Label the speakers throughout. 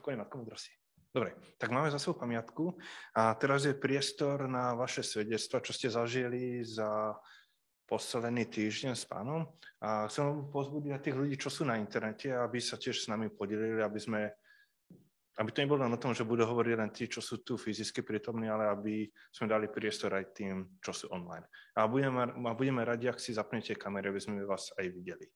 Speaker 1: spokojne, Matka múdrosti. Dobre, tak máme za sebou pamiatku a teraz je priestor na vaše svedectva, čo ste zažili za posledný týždeň s pánom. A chcem pozbudiť tých ľudí, čo sú na internete, aby sa tiež s nami podelili, aby sme aby to nebolo len o tom, že budú hovoriť len tí, čo sú tu fyzicky prítomní, ale aby sme dali priestor aj tým, čo sú online. A budeme, a budeme radi, ak si zapnete kamery, aby sme vás aj videli.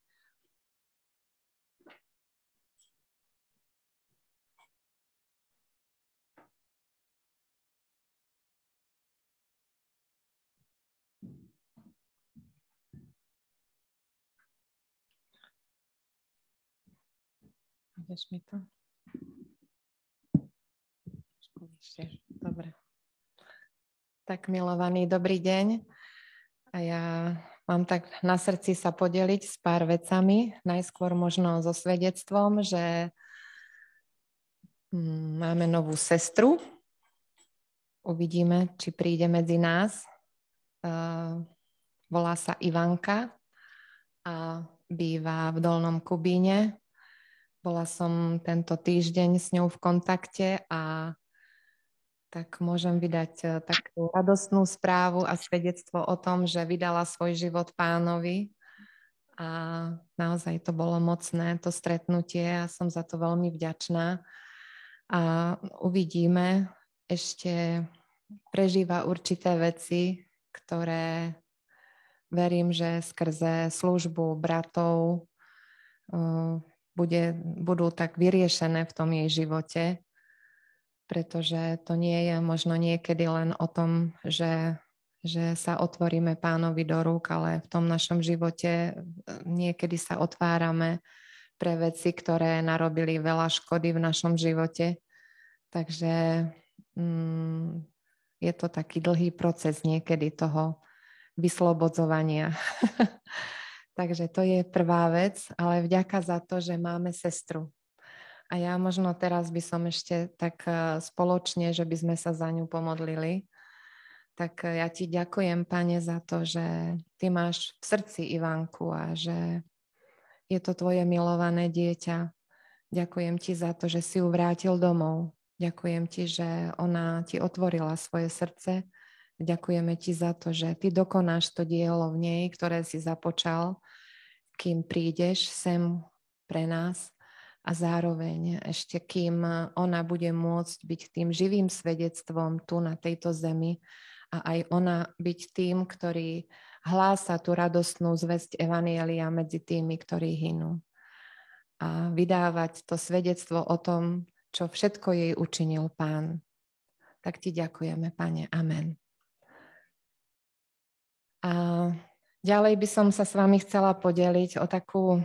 Speaker 2: Vieš mi to? Dobre. Tak milovaný, dobrý deň. A ja mám tak na srdci sa podeliť s pár vecami. Najskôr možno so svedectvom, že mm, máme novú sestru. Uvidíme, či príde medzi nás. Volá sa Ivanka a býva v Dolnom Kubíne bola som tento týždeň s ňou v kontakte a tak môžem vydať e, takú radostnú správu a svedectvo o tom, že vydala svoj život pánovi a naozaj to bolo mocné, to stretnutie a som za to veľmi vďačná. A uvidíme, ešte prežíva určité veci, ktoré verím, že skrze službu bratov e, bude, budú tak vyriešené v tom jej živote, pretože to nie je možno niekedy len o tom, že, že sa otvoríme pánovi do rúk, ale v tom našom živote e, niekedy sa otvárame pre veci, ktoré narobili veľa škody v našom živote. Takže mm, je to taký dlhý proces niekedy toho vyslobodzovania. Takže to je prvá vec, ale vďaka za to, že máme sestru. A ja možno teraz by som ešte tak e, spoločne, že by sme sa za ňu pomodlili. Tak e, ja ti ďakujem, pane, za to, že ty máš v srdci Ivánku a že je to tvoje milované dieťa. Ďakujem ti za to, že si ju vrátil domov. Ďakujem ti, že ona ti otvorila svoje srdce Ďakujeme ti za to, že ty dokonáš to dielo v nej, ktoré si započal, kým prídeš sem pre nás a zároveň ešte kým ona bude môcť byť tým živým svedectvom tu na tejto zemi a aj ona byť tým, ktorý hlása tú radostnú zväzť Evanielia medzi tými, ktorí hynú. A vydávať to svedectvo o tom, čo všetko jej učinil Pán. Tak ti ďakujeme, Pane. Amen. A ďalej by som sa s vami chcela podeliť o takú,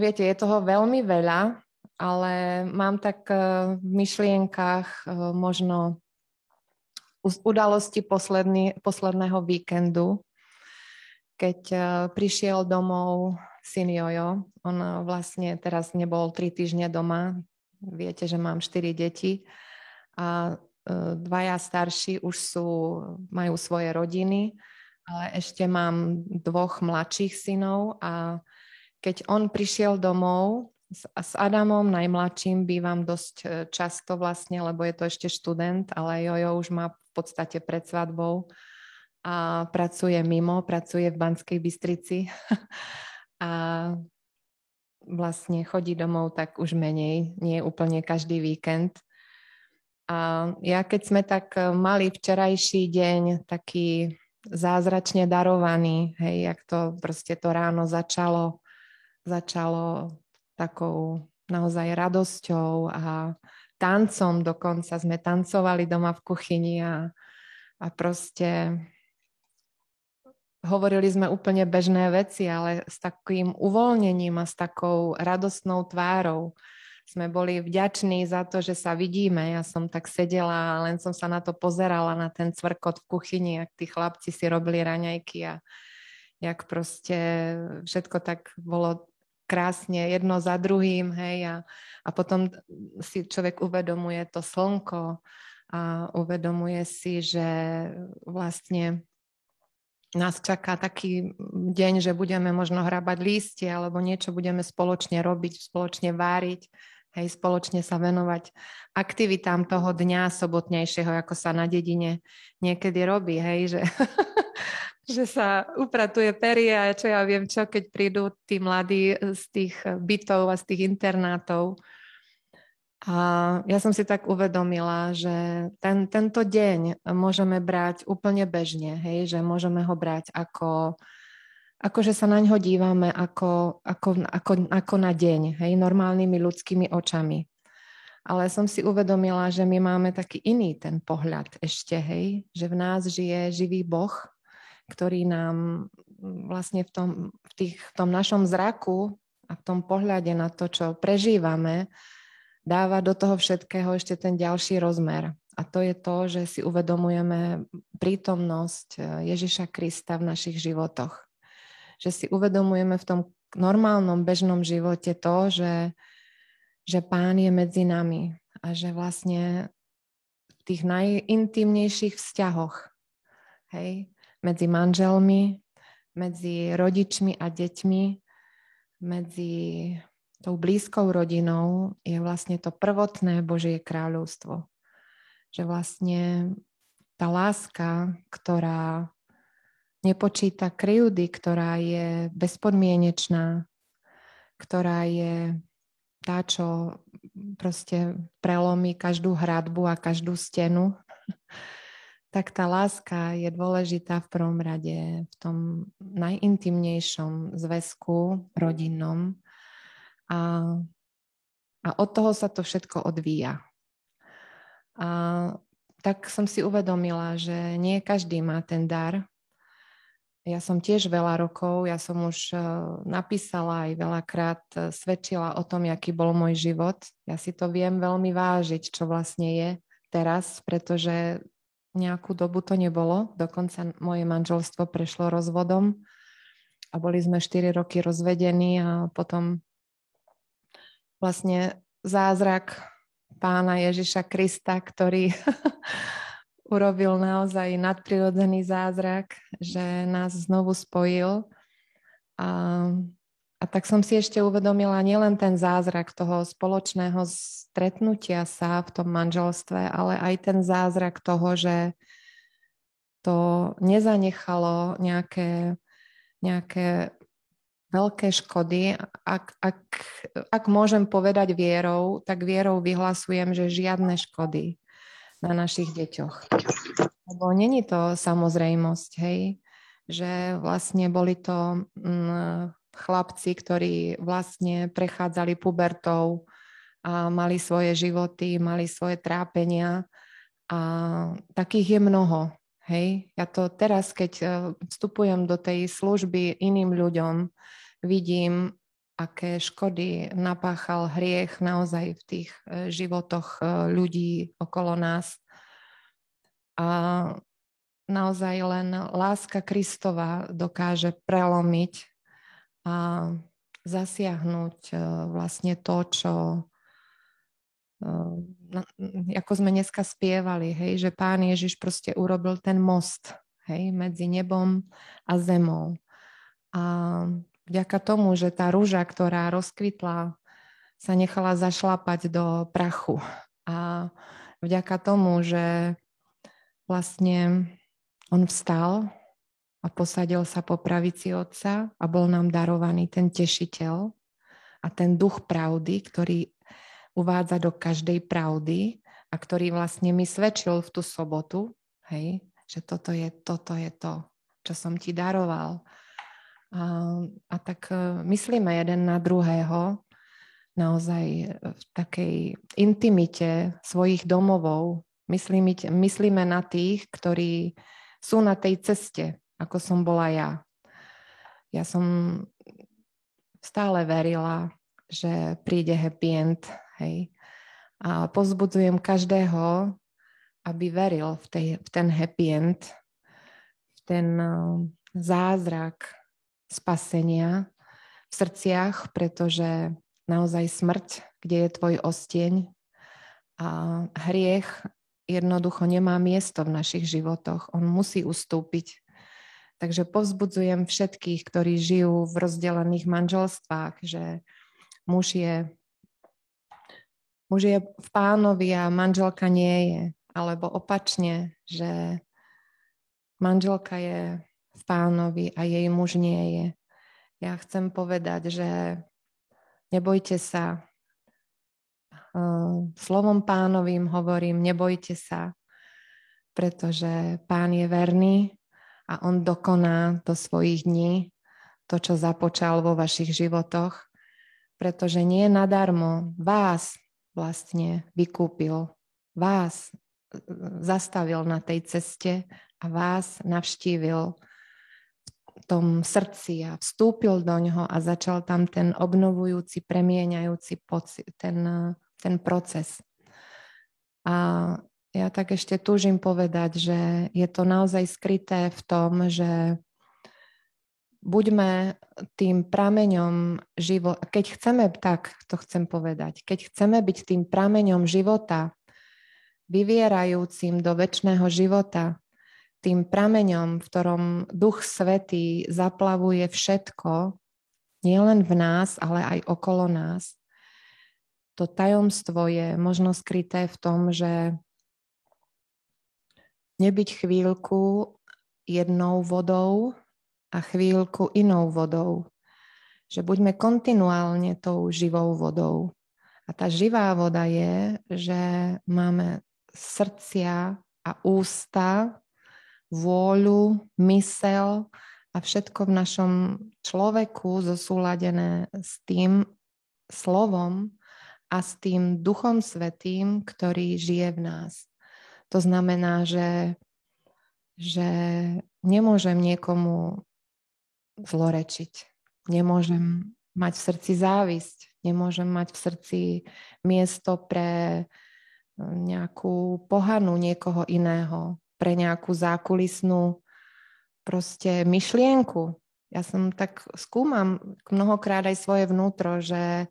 Speaker 2: viete, je toho veľmi veľa, ale mám tak e, v myšlienkach e, možno udalosti posledný, posledného víkendu, keď e, prišiel domov syn Jojo. On vlastne teraz nebol tri týždne doma. Viete, že mám štyri deti a dvaja starší už sú, majú svoje rodiny ale ešte mám dvoch mladších synov a keď on prišiel domov s, s Adamom, najmladším, bývam dosť e, často vlastne, lebo je to ešte študent, ale Jojo už má v podstate pred svadbou a pracuje mimo, pracuje v Banskej Bystrici a vlastne chodí domov tak už menej, nie úplne každý víkend. A ja keď sme tak e, mali včerajší deň taký zázračne darovaný, hej, jak to proste to ráno začalo, začalo takou naozaj radosťou a tancom. Dokonca sme tancovali doma v kuchyni a, a proste hovorili sme úplne bežné veci, ale s takým uvoľnením a s takou radostnou tvárou sme boli vďační za to, že sa vidíme. Ja som tak sedela a len som sa na to pozerala, na ten cvrkot v kuchyni, ak tí chlapci si robili raňajky a jak proste všetko tak bolo krásne jedno za druhým, hej, a, a potom si človek uvedomuje to slnko a uvedomuje si, že vlastne nás čaká taký deň, že budeme možno hrabať lístie alebo niečo budeme spoločne robiť, spoločne váriť, Hej, spoločne sa venovať aktivitám toho dňa sobotnejšieho, ako sa na dedine niekedy robí, hej, že, že sa upratuje perie a čo ja viem čo, keď prídu tí mladí z tých bytov a z tých internátov. A ja som si tak uvedomila, že ten, tento deň môžeme brať úplne bežne, hej, že môžeme ho brať ako akože sa na ňo dívame ako, ako, ako, ako na deň, hej, normálnymi ľudskými očami. Ale som si uvedomila, že my máme taký iný ten pohľad ešte, hej, že v nás žije živý Boh, ktorý nám vlastne v tom, v tých, v tom našom zraku a v tom pohľade na to, čo prežívame, dáva do toho všetkého ešte ten ďalší rozmer. A to je to, že si uvedomujeme prítomnosť Ježiša Krista v našich životoch že si uvedomujeme v tom normálnom bežnom živote to, že, že pán je medzi nami a že vlastne v tých najintimnejších vzťahoch, hej, medzi manželmi, medzi rodičmi a deťmi, medzi tou blízkou rodinou je vlastne to prvotné Božie kráľovstvo. Že vlastne tá láska, ktorá nepočíta kryjúdy, ktorá je bezpodmienečná, ktorá je tá, čo proste prelomí každú hradbu a každú stenu, tak tá láska je dôležitá v prvom rade v tom najintimnejšom zväzku rodinnom a, a od toho sa to všetko odvíja. A tak som si uvedomila, že nie každý má ten dar ja som tiež veľa rokov, ja som už eh, napísala aj veľakrát eh, svedčila o tom, aký bol môj život. Ja si to viem veľmi vážiť, čo vlastne je teraz, pretože nejakú dobu to nebolo. Dokonca moje manželstvo prešlo rozvodom a boli sme 4 roky rozvedení a potom vlastne zázrak pána Ježiša Krista, ktorý urobil naozaj nadprirodzený zázrak, že nás znovu spojil. A, a tak som si ešte uvedomila nielen ten zázrak toho spoločného stretnutia sa v tom manželstve, ale aj ten zázrak toho, že to nezanechalo nejaké, nejaké veľké škody. Ak, ak, ak môžem povedať vierou, tak vierou vyhlasujem, že žiadne škody na našich deťoch. Lebo není to samozrejmosť, hej, že vlastne boli to mm, chlapci, ktorí vlastne prechádzali pubertou a mali svoje životy, mali svoje trápenia a takých je mnoho. Hej, ja to teraz, keď e, vstupujem do tej služby iným ľuďom, vidím, aké škody napáchal hriech naozaj v tých e, životoch e, ľudí okolo nás. A naozaj len láska Kristova dokáže prelomiť a zasiahnuť e, vlastne to, čo ako sme dneska spievali, hej, že pán Ježiš proste urobil ten most hej, medzi nebom a zemou. A vďaka tomu, že tá rúža, ktorá rozkvitla, sa nechala zašlapať do prachu. A vďaka tomu, že vlastne on vstal a posadil sa po pravici otca a bol nám darovaný ten tešiteľ a ten duch pravdy, ktorý uvádza do každej pravdy a ktorý vlastne mi svedčil v tú sobotu, hej, že toto je, toto je to, čo som ti daroval a, a tak e, myslíme jeden na druhého, naozaj v takej intimite svojich domovov. Myslíme, myslíme na tých, ktorí sú na tej ceste, ako som bola ja. Ja som stále verila, že príde happy end, hej. A pozbudzujem každého, aby veril v, tej, v ten happy end, v ten uh, zázrak, spasenia v srdciach, pretože naozaj smrť, kde je tvoj osteň a hriech jednoducho nemá miesto v našich životoch. On musí ustúpiť. Takže povzbudzujem všetkých, ktorí žijú v rozdelených manželstvách, že muž je muž je v pánovi a manželka nie je. Alebo opačne, že manželka je v pánovi a jej muž nie je. Ja chcem povedať, že nebojte sa. Slovom pánovým hovorím, nebojte sa, pretože pán je verný a on dokoná do svojich dní to, čo započal vo vašich životoch, pretože nie nadarmo vás vlastne vykúpil, vás zastavil na tej ceste a vás navštívil tom srdci a vstúpil do ňoho a začal tam ten obnovujúci, premieňajúci poci- ten, ten proces. A ja tak ešte túžim povedať, že je to naozaj skryté v tom, že buďme tým prameňom života, keď chceme, tak to chcem povedať, keď chceme byť tým prameňom života, vyvierajúcim do väčšného života, tým prameňom, v ktorom Duch Svetý zaplavuje všetko, nielen v nás, ale aj okolo nás. To tajomstvo je možno skryté v tom, že nebyť chvíľku jednou vodou a chvíľku inou vodou. Že buďme kontinuálne tou živou vodou. A tá živá voda je, že máme srdcia a ústa vôľu, mysel a všetko v našom človeku zosúladené s tým slovom a s tým duchom svetým, ktorý žije v nás. To znamená, že, že nemôžem niekomu zlorečiť, nemôžem mať v srdci závisť, nemôžem mať v srdci miesto pre nejakú pohanu niekoho iného, pre nejakú zákulisnú proste myšlienku. Ja som tak skúmam mnohokrát aj svoje vnútro, že,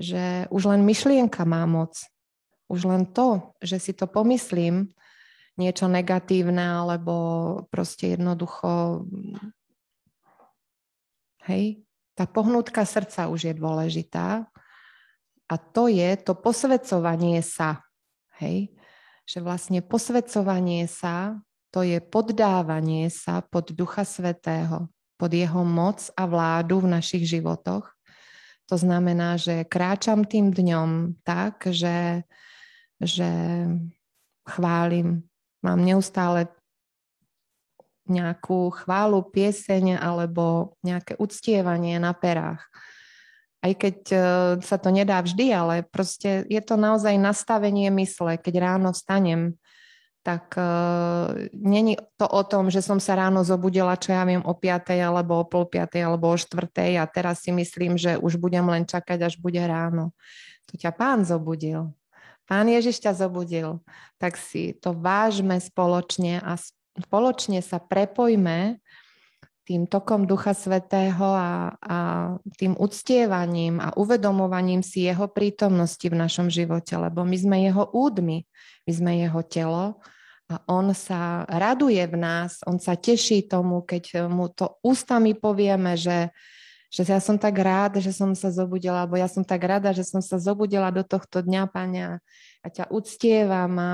Speaker 2: že už len myšlienka má moc. Už len to, že si to pomyslím, niečo negatívne, alebo proste jednoducho hej, tá pohnutka srdca už je dôležitá a to je to posvedcovanie sa, hej, že vlastne posvedcovanie sa, to je poddávanie sa pod Ducha Svetého, pod jeho moc a vládu v našich životoch. To znamená, že kráčam tým dňom tak, že, že chválim. Mám neustále nejakú chválu, pieseň alebo nejaké uctievanie na perách aj keď e, sa to nedá vždy, ale proste je to naozaj nastavenie mysle. Keď ráno vstanem, tak uh, není to o tom, že som sa ráno zobudila, čo ja viem, o 5. alebo o pol 5. alebo o 4. a teraz si myslím, že už budem len čakať, až bude ráno. To ťa pán zobudil. Pán Ježiš ťa zobudil. Tak si to vážme spoločne a spoločne sa prepojme tým tokom Ducha Svetého a, a tým uctievaním a uvedomovaním si jeho prítomnosti v našom živote, lebo my sme jeho údmi, my sme jeho telo a on sa raduje v nás, on sa teší tomu, keď mu to ústami povieme, že, že ja som tak rád, že som sa zobudila, alebo ja som tak rada, že som sa zobudila do tohto dňa, Pane, a ťa uctievam a,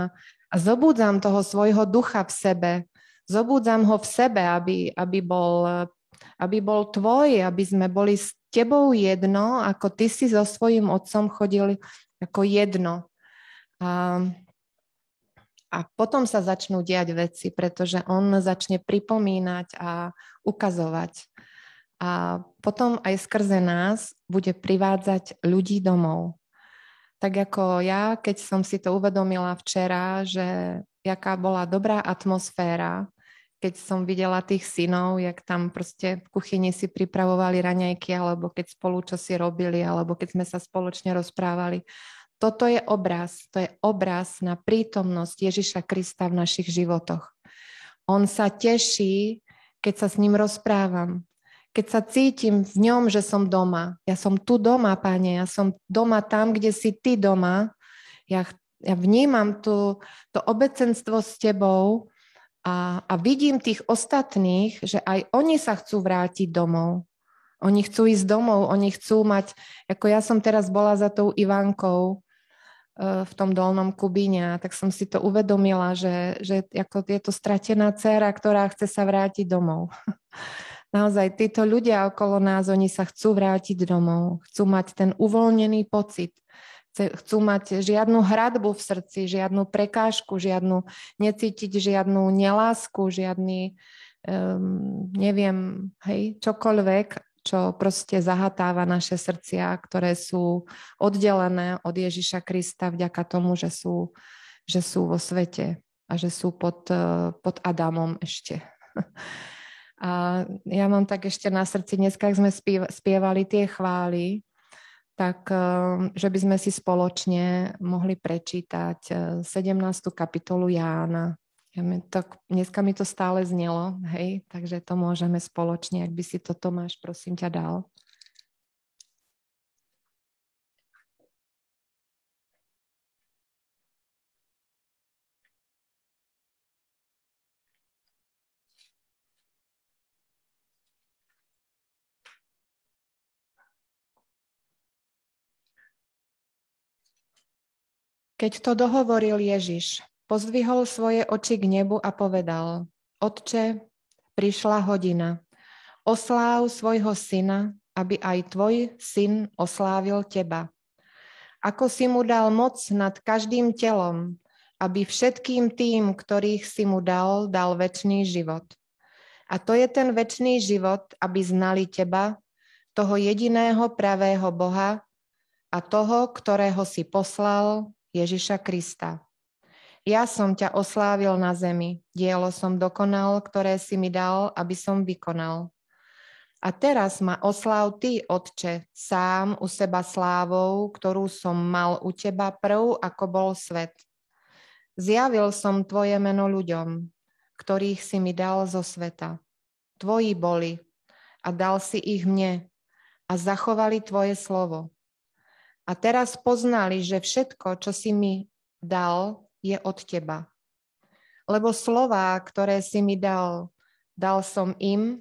Speaker 2: a zobudzam toho svojho ducha v sebe, Zobúdzam ho v sebe, aby, aby, bol, aby bol tvoj, aby sme boli s tebou jedno, ako ty si so svojím otcom chodili ako jedno. A, a potom sa začnú diať veci, pretože on začne pripomínať a ukazovať. A potom aj skrze nás bude privádzať ľudí domov. Tak ako ja, keď som si to uvedomila včera, že jaká bola dobrá atmosféra, keď som videla tých synov, jak tam proste v kuchyni si pripravovali raňajky, alebo keď spolu čo si robili, alebo keď sme sa spoločne rozprávali. Toto je obraz, to je obraz na prítomnosť Ježiša Krista v našich životoch. On sa teší, keď sa s ním rozprávam, keď sa cítim v ňom, že som doma. Ja som tu doma, pane, ja som doma tam, kde si ty doma. Ja, ja vnímam tu, to obecenstvo s tebou a, a vidím tých ostatných, že aj oni sa chcú vrátiť domov. Oni chcú ísť domov, oni chcú mať, ako ja som teraz bola za tou Ivankou v tom dolnom Kubíne. Tak som si to uvedomila, že, že ako je to stratená dcera, ktorá chce sa vrátiť domov. Naozaj títo ľudia okolo nás, oni sa chcú vrátiť domov, chcú mať ten uvoľnený pocit, chcú mať žiadnu hradbu v srdci, žiadnu prekážku, žiadnu, necítiť žiadnu nelásku, žiadny, um, neviem, hej, čokoľvek, čo proste zahatáva naše srdcia, ktoré sú oddelené od Ježiša Krista vďaka tomu, že sú, že sú vo svete a že sú pod, eh, pod Adamom ešte. A ja mám tak ešte na srdci, dneska, sme spievali tie chvály, tak eh, že by sme si spoločne mohli prečítať 17. Eh, kapitolu Jána. Ja mi to, dneska mi to stále znelo, hej, takže to môžeme spoločne, ak by si to Tomáš, prosím ťa, dal. Keď to dohovoril Ježiš, Pozdvihol svoje oči k nebu a povedal, Otče, prišla hodina. Osláv svojho syna, aby aj tvoj syn oslávil teba. Ako si mu dal moc nad každým telom, aby všetkým tým, ktorých si mu dal, dal väčší život. A to je ten väčší život, aby znali teba, toho jediného pravého Boha a toho, ktorého si poslal, Ježiša Krista. Ja som ťa oslávil na zemi, dielo som dokonal, ktoré si mi dal, aby som vykonal. A teraz ma osláv ty, Otče, sám u seba slávou, ktorú som mal u teba prv, ako bol svet. Zjavil som tvoje meno ľuďom, ktorých si mi dal zo sveta. Tvoji boli a dal si ich mne a zachovali tvoje slovo. A teraz poznali, že všetko, čo si mi dal, je od teba. Lebo slová, ktoré si mi dal, dal som im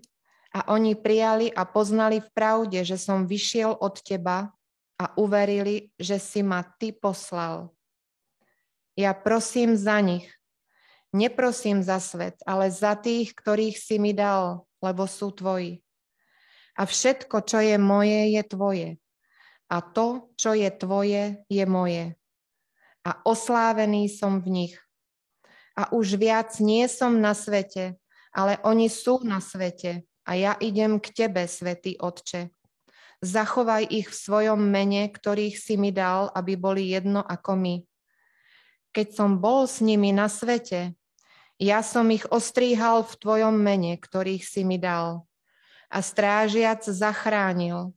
Speaker 2: a oni prijali a poznali v pravde, že som vyšiel od teba a uverili, že si ma ty poslal. Ja prosím za nich. Neprosím za svet, ale za tých, ktorých si mi dal, lebo sú tvoji. A všetko, čo je moje, je tvoje. A to, čo je tvoje, je moje a oslávený som v nich. A už viac nie som na svete, ale oni sú na svete a ja idem k tebe, svätý Otče. Zachovaj ich v svojom mene, ktorých si mi dal, aby boli jedno ako my. Keď som bol s nimi na svete, ja som ich ostríhal v tvojom mene, ktorých si mi dal. A strážiac zachránil,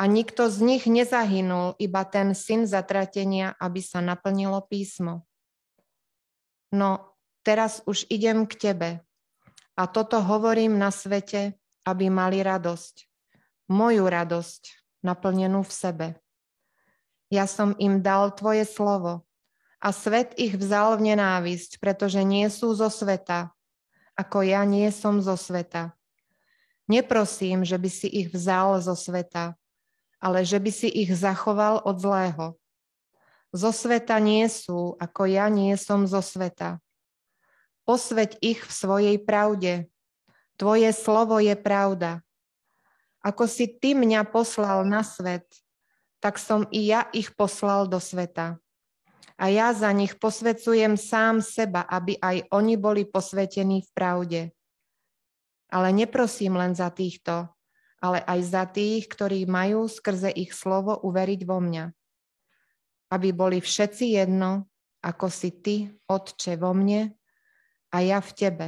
Speaker 2: a nikto z nich nezahynul, iba ten syn zatratenia, aby sa naplnilo písmo. No, teraz už idem k tebe. A toto hovorím na svete, aby mali radosť. Moju radosť, naplnenú v sebe. Ja som im dal tvoje slovo a svet ich vzal v nenávisť, pretože nie sú zo sveta, ako ja nie som zo sveta. Neprosím, že by si ich vzal zo sveta, ale že by si ich zachoval od zlého. Zo sveta nie sú, ako ja nie som zo sveta. Posveď ich v svojej pravde. Tvoje slovo je pravda. Ako si ty mňa poslal na svet, tak som i ja ich poslal do sveta. A ja za nich posvecujem sám seba, aby aj oni boli posvetení v pravde. Ale neprosím len za týchto, ale aj za tých, ktorí majú skrze ich slovo uveriť vo mňa. Aby boli všetci jedno, ako si ty, Otče, vo mne a ja v tebe.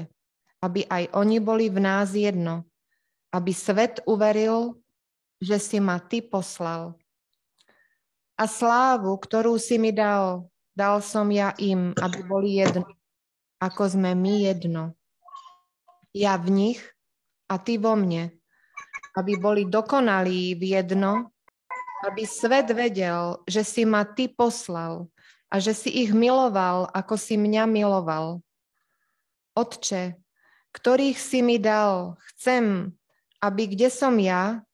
Speaker 2: Aby aj oni boli v nás jedno. Aby svet uveril, že si ma ty poslal. A slávu, ktorú si mi dal, dal som ja im, aby boli jedno, ako sme my jedno. Ja v nich a ty vo mne, aby boli dokonalí v jedno, aby svet vedel, že si ma ty poslal a že si ich miloval, ako si mňa miloval. Otče, ktorých si mi dal, chcem, aby kde som ja,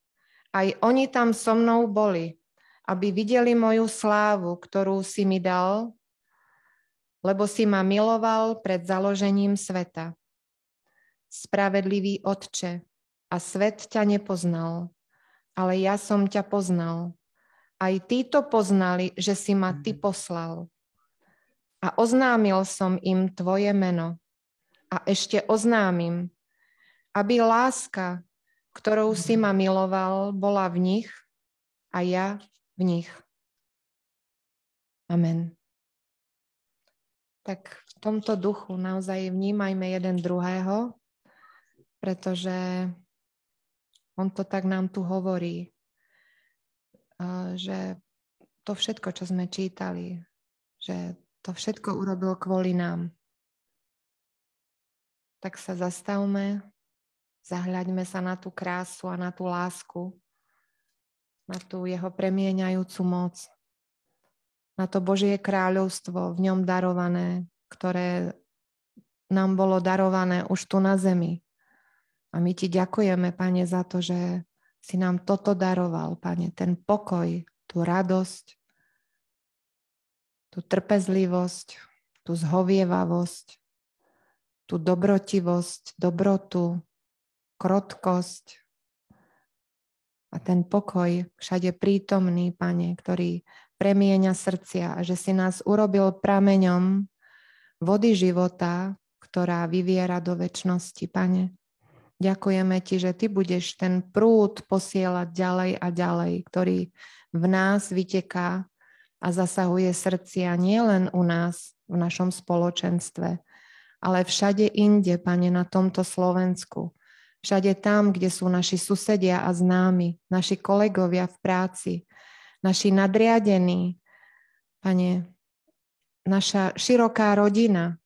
Speaker 2: aj oni tam so mnou boli, aby videli moju slávu, ktorú si mi dal, lebo si ma miloval pred založením sveta. Spravedlivý Otče, a svet ťa nepoznal, ale ja som ťa poznal. Aj títo poznali, že si ma ty mhm. poslal. A oznámil som im tvoje meno. A ešte oznámim, aby láska, ktorou si ma miloval, bola v nich a ja v nich. Amen. Tak v tomto duchu naozaj vnímajme jeden druhého, pretože on to tak nám tu hovorí, že to všetko, čo sme čítali, že to všetko urobil kvôli nám. Tak sa zastavme, zahľaďme sa na tú krásu a na tú lásku, na tú jeho premieňajúcu moc, na to Božie kráľovstvo v ňom darované, ktoré nám bolo darované už tu na zemi. A my ti ďakujeme, Pane, za to, že si nám toto daroval, Pane, ten pokoj, tú radosť, tú trpezlivosť, tú zhovievavosť, tú dobrotivosť, dobrotu, krotkosť a ten pokoj všade prítomný, Pane, ktorý premieňa srdcia že si nás urobil prameňom vody života, ktorá vyviera do väčšnosti, Pane. Ďakujeme ti, že ty budeš ten prúd posielať ďalej a ďalej, ktorý v nás vyteká a zasahuje srdcia nielen u nás, v našom spoločenstve, ale všade inde, pane, na tomto Slovensku. Všade tam, kde sú naši susedia a známi, naši kolegovia v práci, naši nadriadení, pane, naša široká rodina,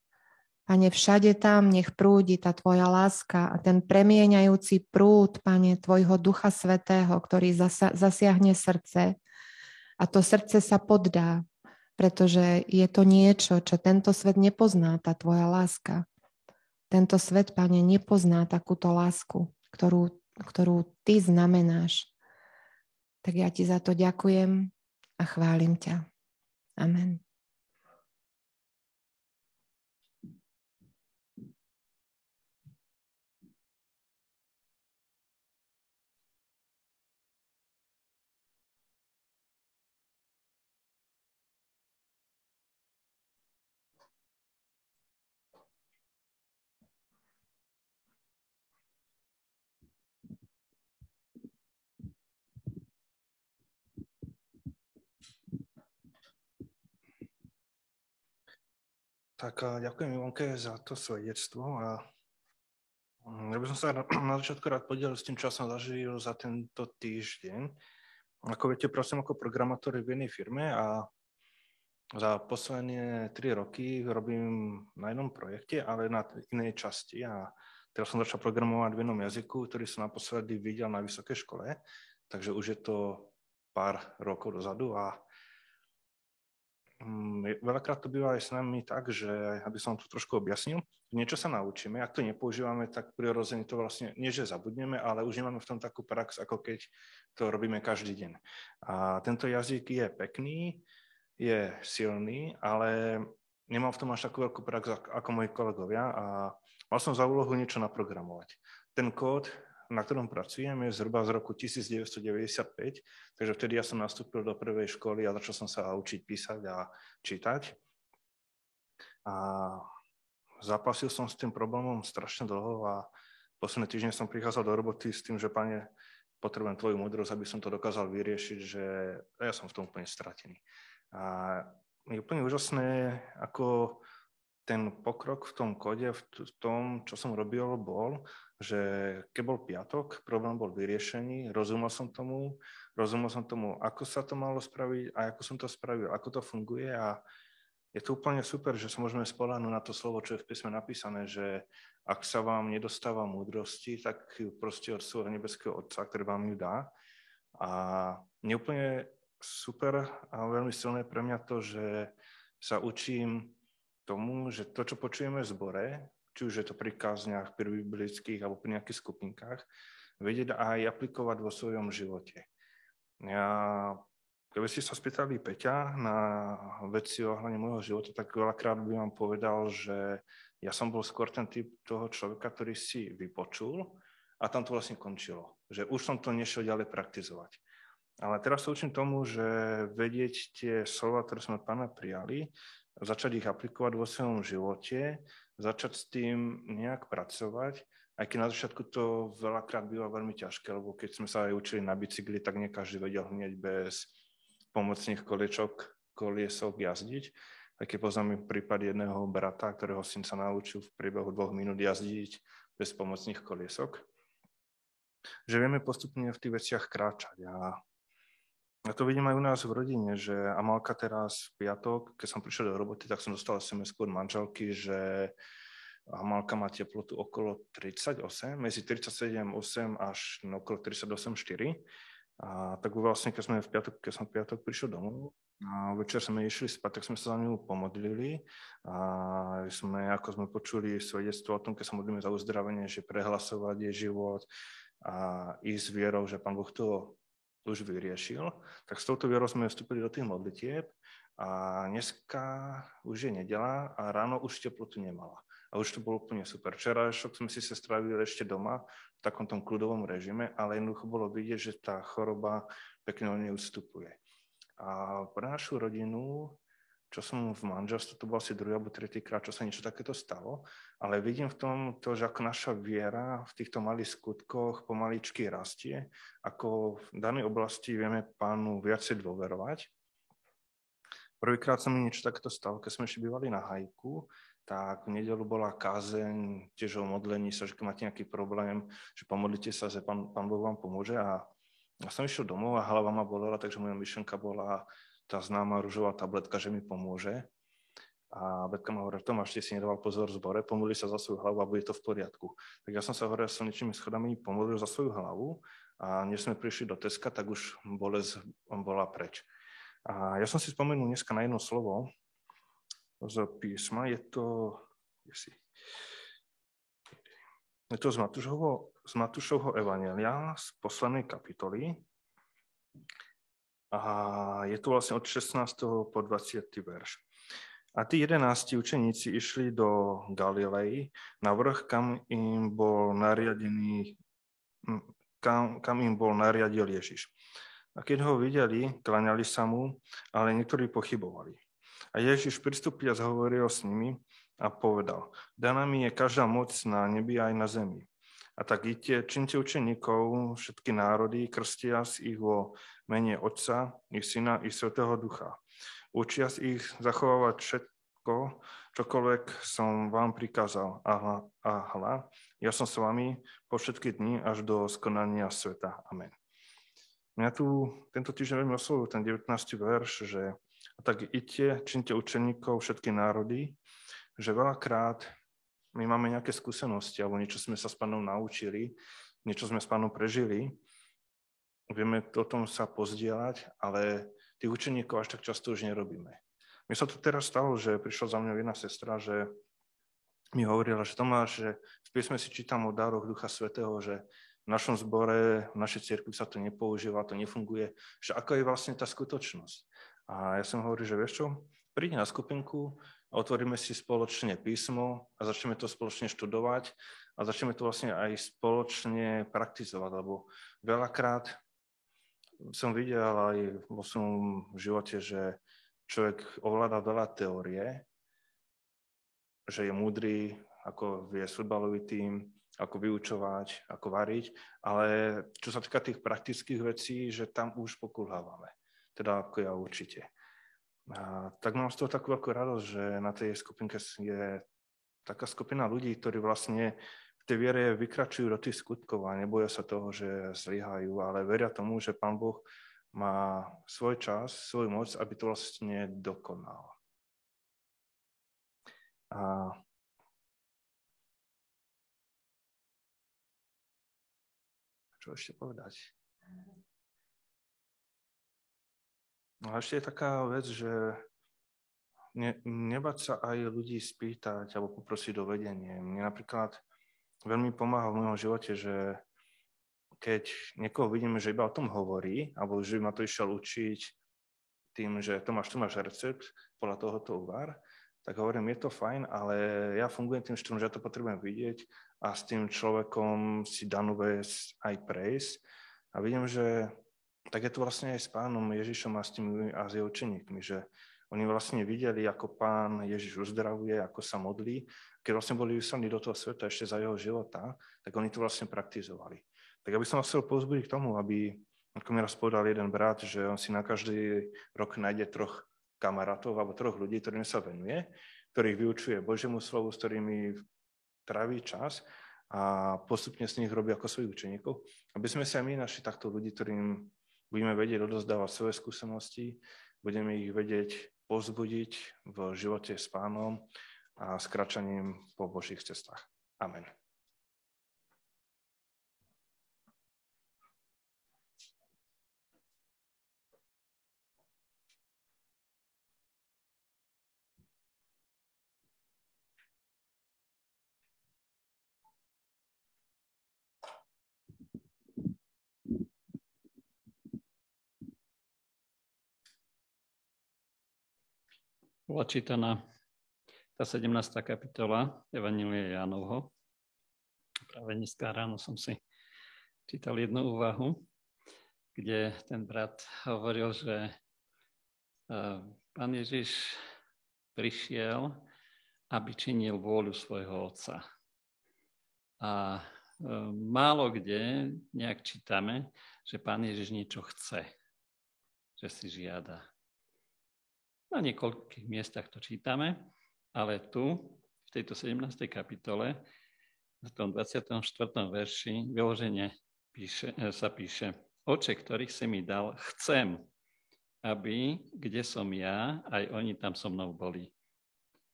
Speaker 2: Pane, všade tam nech prúdi tá Tvoja láska a ten premieňajúci prúd, Pane, Tvojho Ducha Svetého, ktorý zasa, zasiahne srdce a to srdce sa poddá, pretože je to niečo, čo tento svet nepozná, tá Tvoja láska. Tento svet, Pane, nepozná takúto lásku, ktorú, ktorú Ty znamenáš. Tak ja Ti za to ďakujem a chválim ťa. Amen.
Speaker 1: Tak ďakujem Ivonke za to svedectvo a mm, ja by som sa na začiatku rád podielil s tým, čo som zažil za tento týždeň. Ako viete, prosím ako programátor v jednej firme a za posledné tri roky robím na jednom projekte, ale na inej časti a teraz som začal programovať v jednom jazyku, ktorý som naposledy videl na vysokej škole, takže už je to pár rokov dozadu a veľakrát to býva aj s nami tak, že aby som to trošku objasnil, niečo sa naučíme, ak to nepoužívame, tak prirodzene to vlastne nie, že zabudneme, ale už nemáme v tom takú prax, ako keď to robíme každý deň. A tento jazyk je pekný, je silný, ale nemám v tom až takú veľkú prax ako moji kolegovia a mal som za úlohu niečo naprogramovať. Ten kód na ktorom pracujem, je zhruba z roku 1995, takže vtedy ja som nastúpil do prvej školy a začal som sa učiť písať a čítať. A zapasil som s tým problémom strašne dlho a posledné týždne som prichádzal do roboty s tým, že pane, potrebujem tvoju múdrosť, aby som to dokázal vyriešiť, že ja som v tom úplne stratený. A je úplne úžasné, ako ten pokrok v tom kode, v tom, čo som robil, bol, že keď bol piatok, problém bol vyriešený, rozumel som tomu, rozumel som tomu, ako sa to malo spraviť a ako som to spravil, ako to funguje a je to úplne super, že sa môžeme spoláhnuť na to slovo, čo je v písme napísané, že ak sa vám nedostáva múdrosti, tak ju proste od svojho nebeského Otca, ktorý vám ju dá. A je úplne super a veľmi silné pre mňa to, že sa učím tomu, že to, čo počujeme v zbore, či už je to pri kázniach, pri biblických alebo pri nejakých skupinkách, vedieť aj aplikovať vo svojom živote. Ja Keby ste sa spýtali Peťa na veci ohľadne môjho života, tak veľakrát by vám povedal, že ja som bol skôr ten typ toho človeka, ktorý si vypočul a tam to vlastne končilo. Že už som to nešiel ďalej praktizovať. Ale teraz sa učím tomu, že vedieť tie slova, ktoré sme od pána prijali, začať ich aplikovať vo svojom živote, začať s tým nejak pracovať, aj keď na začiatku to veľakrát býva veľmi ťažké, lebo keď sme sa aj učili na bicykli, tak nie každý vedel hneď bez pomocných koliečok, koliesok jazdiť. Keď poznám prípad jedného brata, ktorého syn sa naučil v priebehu dvoch minút jazdiť bez pomocných koliesok. Že vieme postupne v tých veciach kráčať. A ja to vidím aj u nás v rodine, že Amalka teraz v piatok, keď som prišiel do roboty, tak som dostal sms od manželky, že Amalka má teplotu okolo 38, medzi 37,8 až okolo 38,4 a tak vlastne, keď sme v piatok, keď som v piatok prišiel domov a večer sme išli spať, tak sme sa za ňu pomodlili a sme, ako sme počuli svedectvo o tom, keď sa modlíme za uzdravenie, že prehlasovať je život a ísť vierou, že Pán Boh to už vyriešil, tak s touto vierou sme vstúpili do tých modlitieb a dneska už je nedela a ráno už teplotu nemala. A už to bolo úplne super. Včera šok sme si sa strávili ešte doma v takom tom kľudovom režime, ale jednoducho bolo vidieť, že tá choroba pekne od nej ustupuje. A pre našu rodinu, čo som v manželstve, to bol asi druhý alebo tretí krát, čo sa niečo takéto stalo, ale vidím v tom to, že ako naša viera v týchto malých skutkoch pomaličky rastie, ako v danej oblasti vieme pánu viacej dôverovať. Prvýkrát sa mi niečo takéto stalo, keď sme ešte bývali na hajku, tak v nedelu bola kázeň tiež o modlení sa, že keď máte nejaký problém, že pomodlite sa, že pán, pán Boh vám pomôže a ja som išiel domov a hlava ma bolela, takže moja myšlenka bola tá známa rúžová tabletka, že mi pomôže. A Betka ma hovorí, Tomáš, ty si nedával pozor v zbore, pomodli sa za svoju hlavu a bude to v poriadku. Tak ja som sa hore slnečnými schodami pomodlil za svoju hlavu a než sme prišli do Teska, tak už bolesť bola preč. A ja som si spomenul dneska na jedno slovo, z písma. Je to, je to z, Matúšovho, z Matúšovho Evangelia z poslednej kapitoly. A je to vlastne od 16. po 20. verš. A tí jedenácti učeníci išli do Galilei na vrch, kam im bol nariadený, kam, kam im bol nariadil Ježiš. A keď ho videli, klaňali sa mu, ale niektorí pochybovali. A Ježiš a zhovoril s nimi a povedal, daná mi je každá moc na nebi aj na zemi. A tak idte, činte učeníkov všetky národy, krstia ich vo mene Otca, i Syna, i Svetého Ducha. Učia ich zachovávať všetko, čokoľvek som vám prikázal. A hla, ja som s vami po všetky dni až do skonania sveta. Amen. Mňa tu tento týždeň veľmi oslovil ten 19. verš, že tak idte, činte učeníkov všetky národy, že veľakrát my máme nejaké skúsenosti alebo niečo sme sa s pánom naučili, niečo sme s pánom prežili, vieme o tom sa pozdieľať, ale tých učeníkov až tak často už nerobíme. Mi sa to teraz stalo, že prišla za mňa jedna sestra, že mi hovorila, že Tomáš, že v písme si čítam o dároch Ducha Svetého, že v našom zbore, v našej cirkvi sa to nepoužíva, to nefunguje, že ako je vlastne tá skutočnosť. A ja som hovoril, že vieš čo, príď na skupinku, otvoríme si spoločne písmo a začneme to spoločne študovať a začneme to vlastne aj spoločne praktizovať, lebo veľakrát som videl aj vo svojom živote, že človek ovláda veľa teórie, že je múdry, ako vie futbalový tým, ako vyučovať, ako variť, ale čo sa týka tých praktických vecí, že tam už pokulhávame teda ako ja určite. A tak mám z toho takú veľkú radosť, že na tej skupinke je taká skupina ľudí, ktorí vlastne tej viere vykračujú do tých skutkov a neboja sa toho, že zlyhajú, ale veria tomu, že Pán Boh má svoj čas, svoju moc, aby to vlastne dokonal. A čo ešte povedať? No a ešte je taká vec, že ne, nebať sa aj ľudí spýtať alebo poprosiť o vedenie. Mne napríklad veľmi pomáha v môjom živote, že keď niekoho vidíme, že iba o tom hovorí, alebo že ma to išiel učiť tým, že Tomáš, tu máš recept, podľa tohoto uvar, tak hovorím, je to fajn, ale ja fungujem tým že ja to potrebujem vidieť a s tým človekom si danú vec aj prejsť. A vidím, že tak je to vlastne aj s pánom Ježišom a s tými a s jeho učeníkmi, že oni vlastne videli, ako pán Ježiš uzdravuje, ako sa modlí. Keď vlastne boli vyslaní do toho sveta ešte za jeho života, tak oni to vlastne praktizovali. Tak aby som vás chcel pozbudiť k tomu, aby, ako mi raz povedal jeden brat, že on si na každý rok nájde troch kamarátov alebo troch ľudí, ktorým sa venuje, ktorých vyučuje Božiemu slovu, s ktorými tráví čas a postupne s nich robí ako svojich učeníkov. Aby sme sa my našli takto ľudí, ktorým budeme vedieť odozdávať svoje skúsenosti, budeme ich vedieť pozbudiť v živote s pánom a s kračaním po Božích cestách. Amen.
Speaker 3: bola tá 17. kapitola Evanília Jánovho. Práve dneska ráno som si čítal jednu úvahu, kde ten brat hovoril, že pán Ježiš prišiel, aby činil vôľu svojho otca. A e, málo kde nejak čítame, že pán Ježiš niečo chce, že si žiada. Na niekoľkých miestach to čítame, ale tu, v tejto 17. kapitole, v tom 24. verši, vyloženie píše, e, sa píše, oče, ktorých si mi dal, chcem, aby, kde som ja, aj oni tam so mnou boli.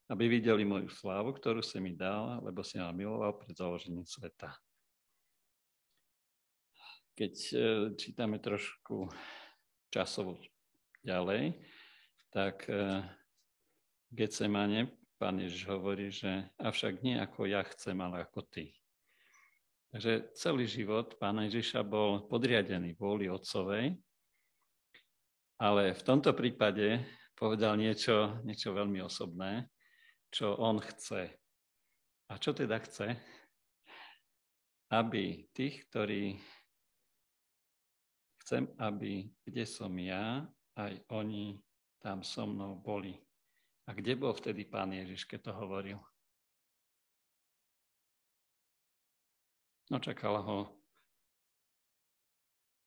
Speaker 3: Aby videli moju slávu, ktorú si mi dal, lebo si ma miloval pred založením sveta. Keď e, čítame trošku časovo ďalej, tak v e, Getsemane pán Ježiš hovorí, že avšak nie ako ja chcem, ale ako ty. Takže celý život pána Ježiša bol podriadený vôli otcovej, ale v tomto prípade povedal niečo, niečo veľmi osobné, čo on chce. A čo teda chce? Aby tých, ktorí chcem, aby kde som ja, aj oni tam so mnou boli. A kde bol vtedy pán Ježiš, keď to hovoril? No čakala ho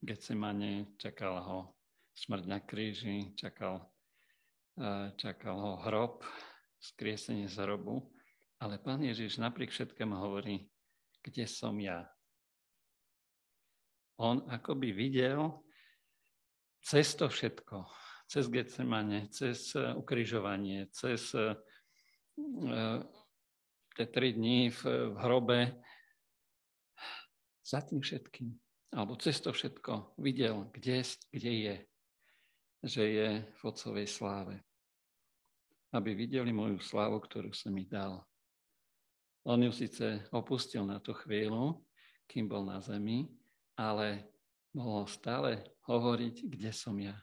Speaker 3: Getsemane, čakala ho smrť na kríži, čakal, e, čakal ho hrob, skriesenie z hrobu, ale pán Ježiš napriek všetkému hovorí, kde som ja. On akoby videl cez to všetko, cez Getsemane, cez e, ukrižovanie, cez e, e, tie tri dní v, v hrobe, za tým všetkým, alebo cez to všetko videl, kde, kde je, že je v Otcovej sláve. Aby videli moju slávu, ktorú som mi dal. On ju síce opustil na tú chvíľu, kým bol na zemi, ale mohol stále hovoriť, kde som ja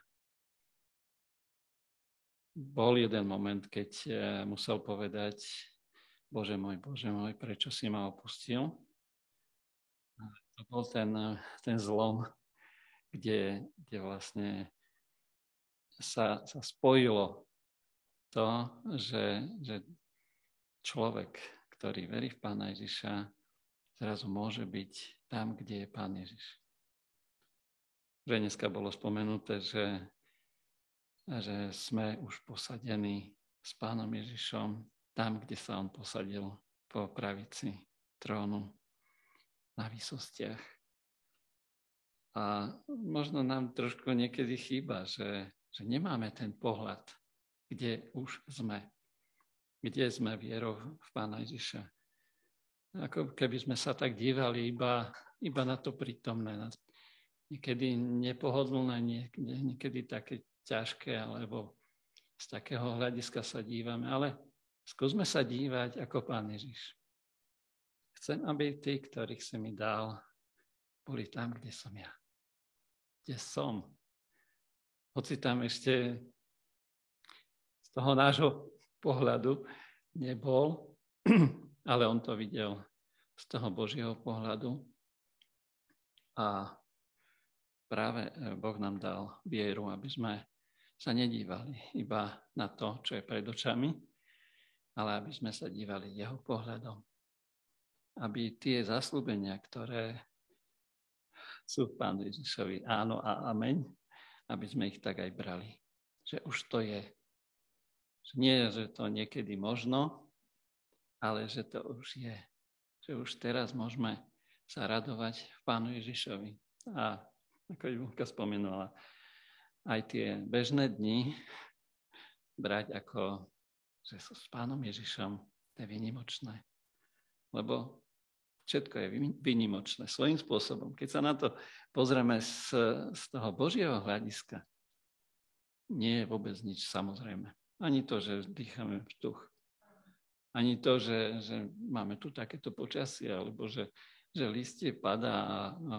Speaker 3: bol jeden moment, keď eh, musel povedať, Bože môj, Bože môj, prečo si ma opustil? To bol ten, ten zlom, kde, kde vlastne sa, sa spojilo to, že, že človek, ktorý verí v Pána Ježiša, zrazu môže byť tam, kde je Pán Ježiš. Že dneska bolo spomenuté, že že sme už posadení s pánom Ježišom tam, kde sa on posadil po pravici trónu na výsostiach. A možno nám trošku niekedy chýba, že, že nemáme ten pohľad, kde už sme. Kde sme vierou v Pána Ježiša. Ako keby sme sa tak dívali iba, iba na to prítomné. Niekedy nepohodlné, niekedy, niekedy také ťažké, alebo z takého hľadiska sa dívame, ale skúsme sa dívať ako Pán Ježiš. Chcem, aby tí, ktorých si mi dal, boli tam, kde som ja. Kde som. Hoci tam ešte toho nášho pohľadu nebol, ale on to videl z toho Božieho pohľadu. A práve e, Boh nám dal vieru, aby sme sa nedívali iba na to, čo je pred očami, ale aby sme sa dívali jeho pohľadom. Aby tie zaslúbenia, ktoré sú v Pánu Ježišovi áno a ameň, aby sme ich tak aj brali. Že už to je. Že nie, že to niekedy možno, ale že to už je. Že už teraz môžeme sa radovať v Pánu Ježišovi. A ako Ivka spomenula, aj tie bežné dni brať ako, že sú s Pánom Ježišom, to je vynimočné. Lebo všetko je vynimočné svojím spôsobom. Keď sa na to pozrieme z, z toho Božieho hľadiska, nie je vôbec nič samozrejme. Ani to, že dýchame vzduch. Ani to, že, že máme tu takéto počasie, alebo že, že listie padá a, a,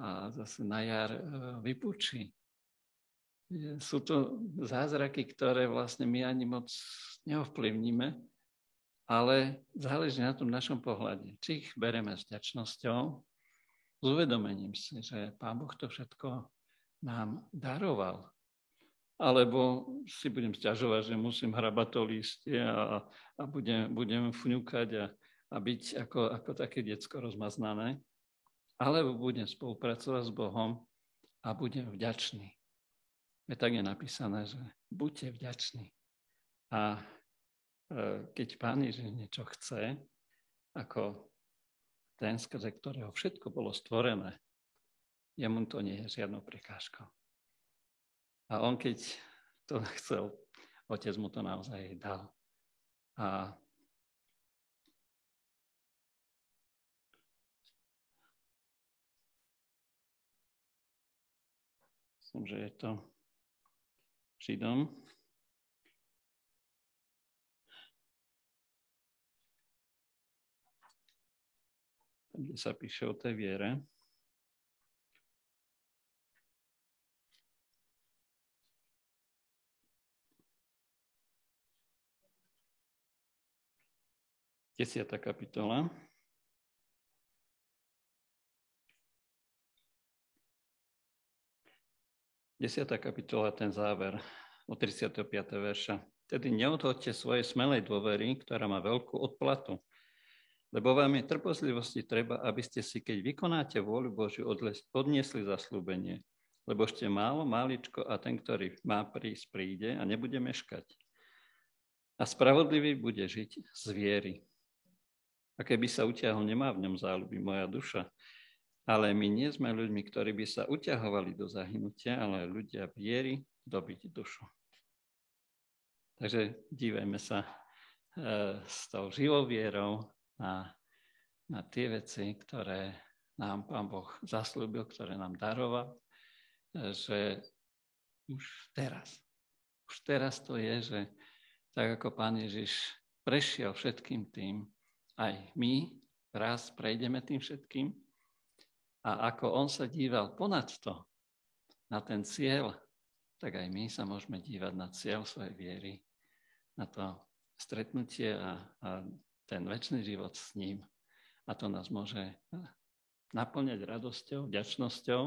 Speaker 3: a zase na jar e, vypučí. Sú to zázraky, ktoré vlastne my ani moc neovplyvníme, ale záleží na tom našom pohľade. Či ich bereme s ďačnosťou, s uvedomením si, že Pán Boh to všetko nám daroval. Alebo si budem sťažovať, že musím hrabať to listie a, a budem, budem fňukať a, a byť ako, ako také diecko rozmaznané. Alebo budem spolupracovať s Bohom a budem vďačný. Tak je napísané, že buďte vďační. A E, keď Pán Ježiš niečo chce, ako ten, skrze ktorého všetko bolo stvorené, jemu to nie je žiadnou prekážkou. A on, keď to chcel, otec mu to naozaj dal. A myslím, že je to Židom kde sa píše o tej viere. Desiatá kapitola. Desiatá kapitola, ten záver, od 35. verša. Tedy neodhoďte svojej smelej dôvery, ktorá má veľkú odplatu lebo vám je trpozlivosti treba, aby ste si, keď vykonáte vôľu Božiu, odniesli zaslúbenie. Lebo ešte málo, máličko a ten, ktorý má prísť, príde a nebude meškať. A spravodlivý bude žiť z viery. A keby sa utiahol, nemá v ňom záľuby moja duša. Ale my nie sme ľuďmi, ktorí by sa uťahovali do zahynutia, ale ľudia viery dobiť dušu. Takže dívajme sa e, s tou živou vierou na, na tie veci, ktoré nám Pán Boh zaslúbil, ktoré nám daroval, že už teraz, už teraz to je, že tak ako Pán Ježiš prešiel všetkým tým, aj my raz prejdeme tým všetkým a ako on sa díval ponad to, na ten cieľ, tak aj my sa môžeme dívať na cieľ svojej viery, na to stretnutie a, a ten väčší život s ním. A to nás môže naplňať radosťou, vďačnosťou,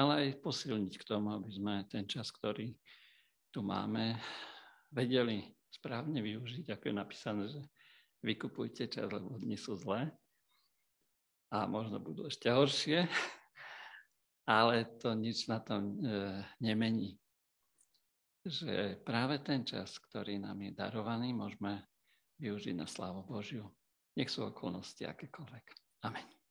Speaker 3: ale aj posilniť k tomu, aby sme ten čas, ktorý tu máme, vedeli správne využiť, ako je napísané, že vykupujte čas, lebo dni sú zlé a možno budú ešte horšie, ale to nič na tom e, nemení. Že práve ten čas, ktorý nám je darovaný, môžeme využiť na slávu Božiu. Nech sú okolnosti akékoľvek. Amen.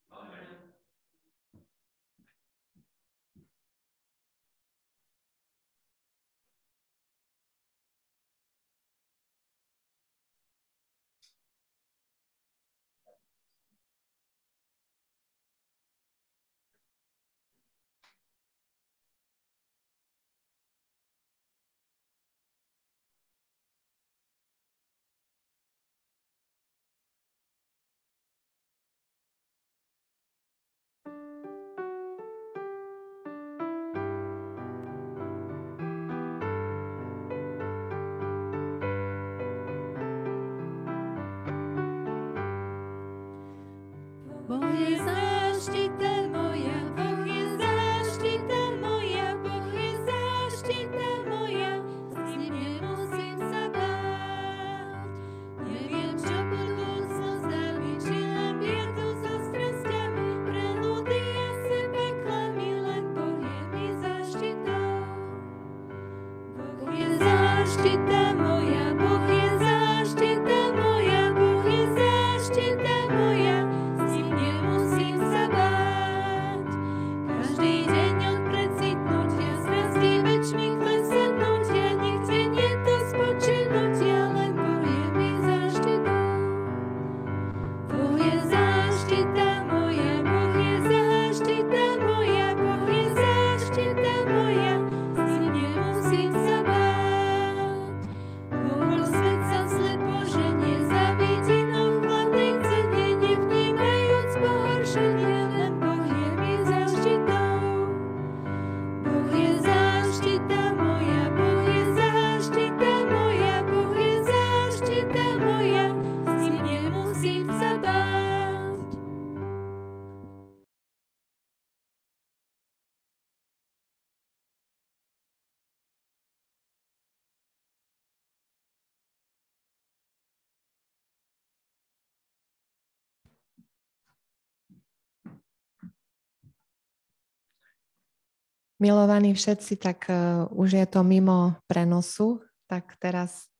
Speaker 3: Świte moja Boga.
Speaker 2: Milovaní všetci, tak uh, už je to mimo prenosu, tak teraz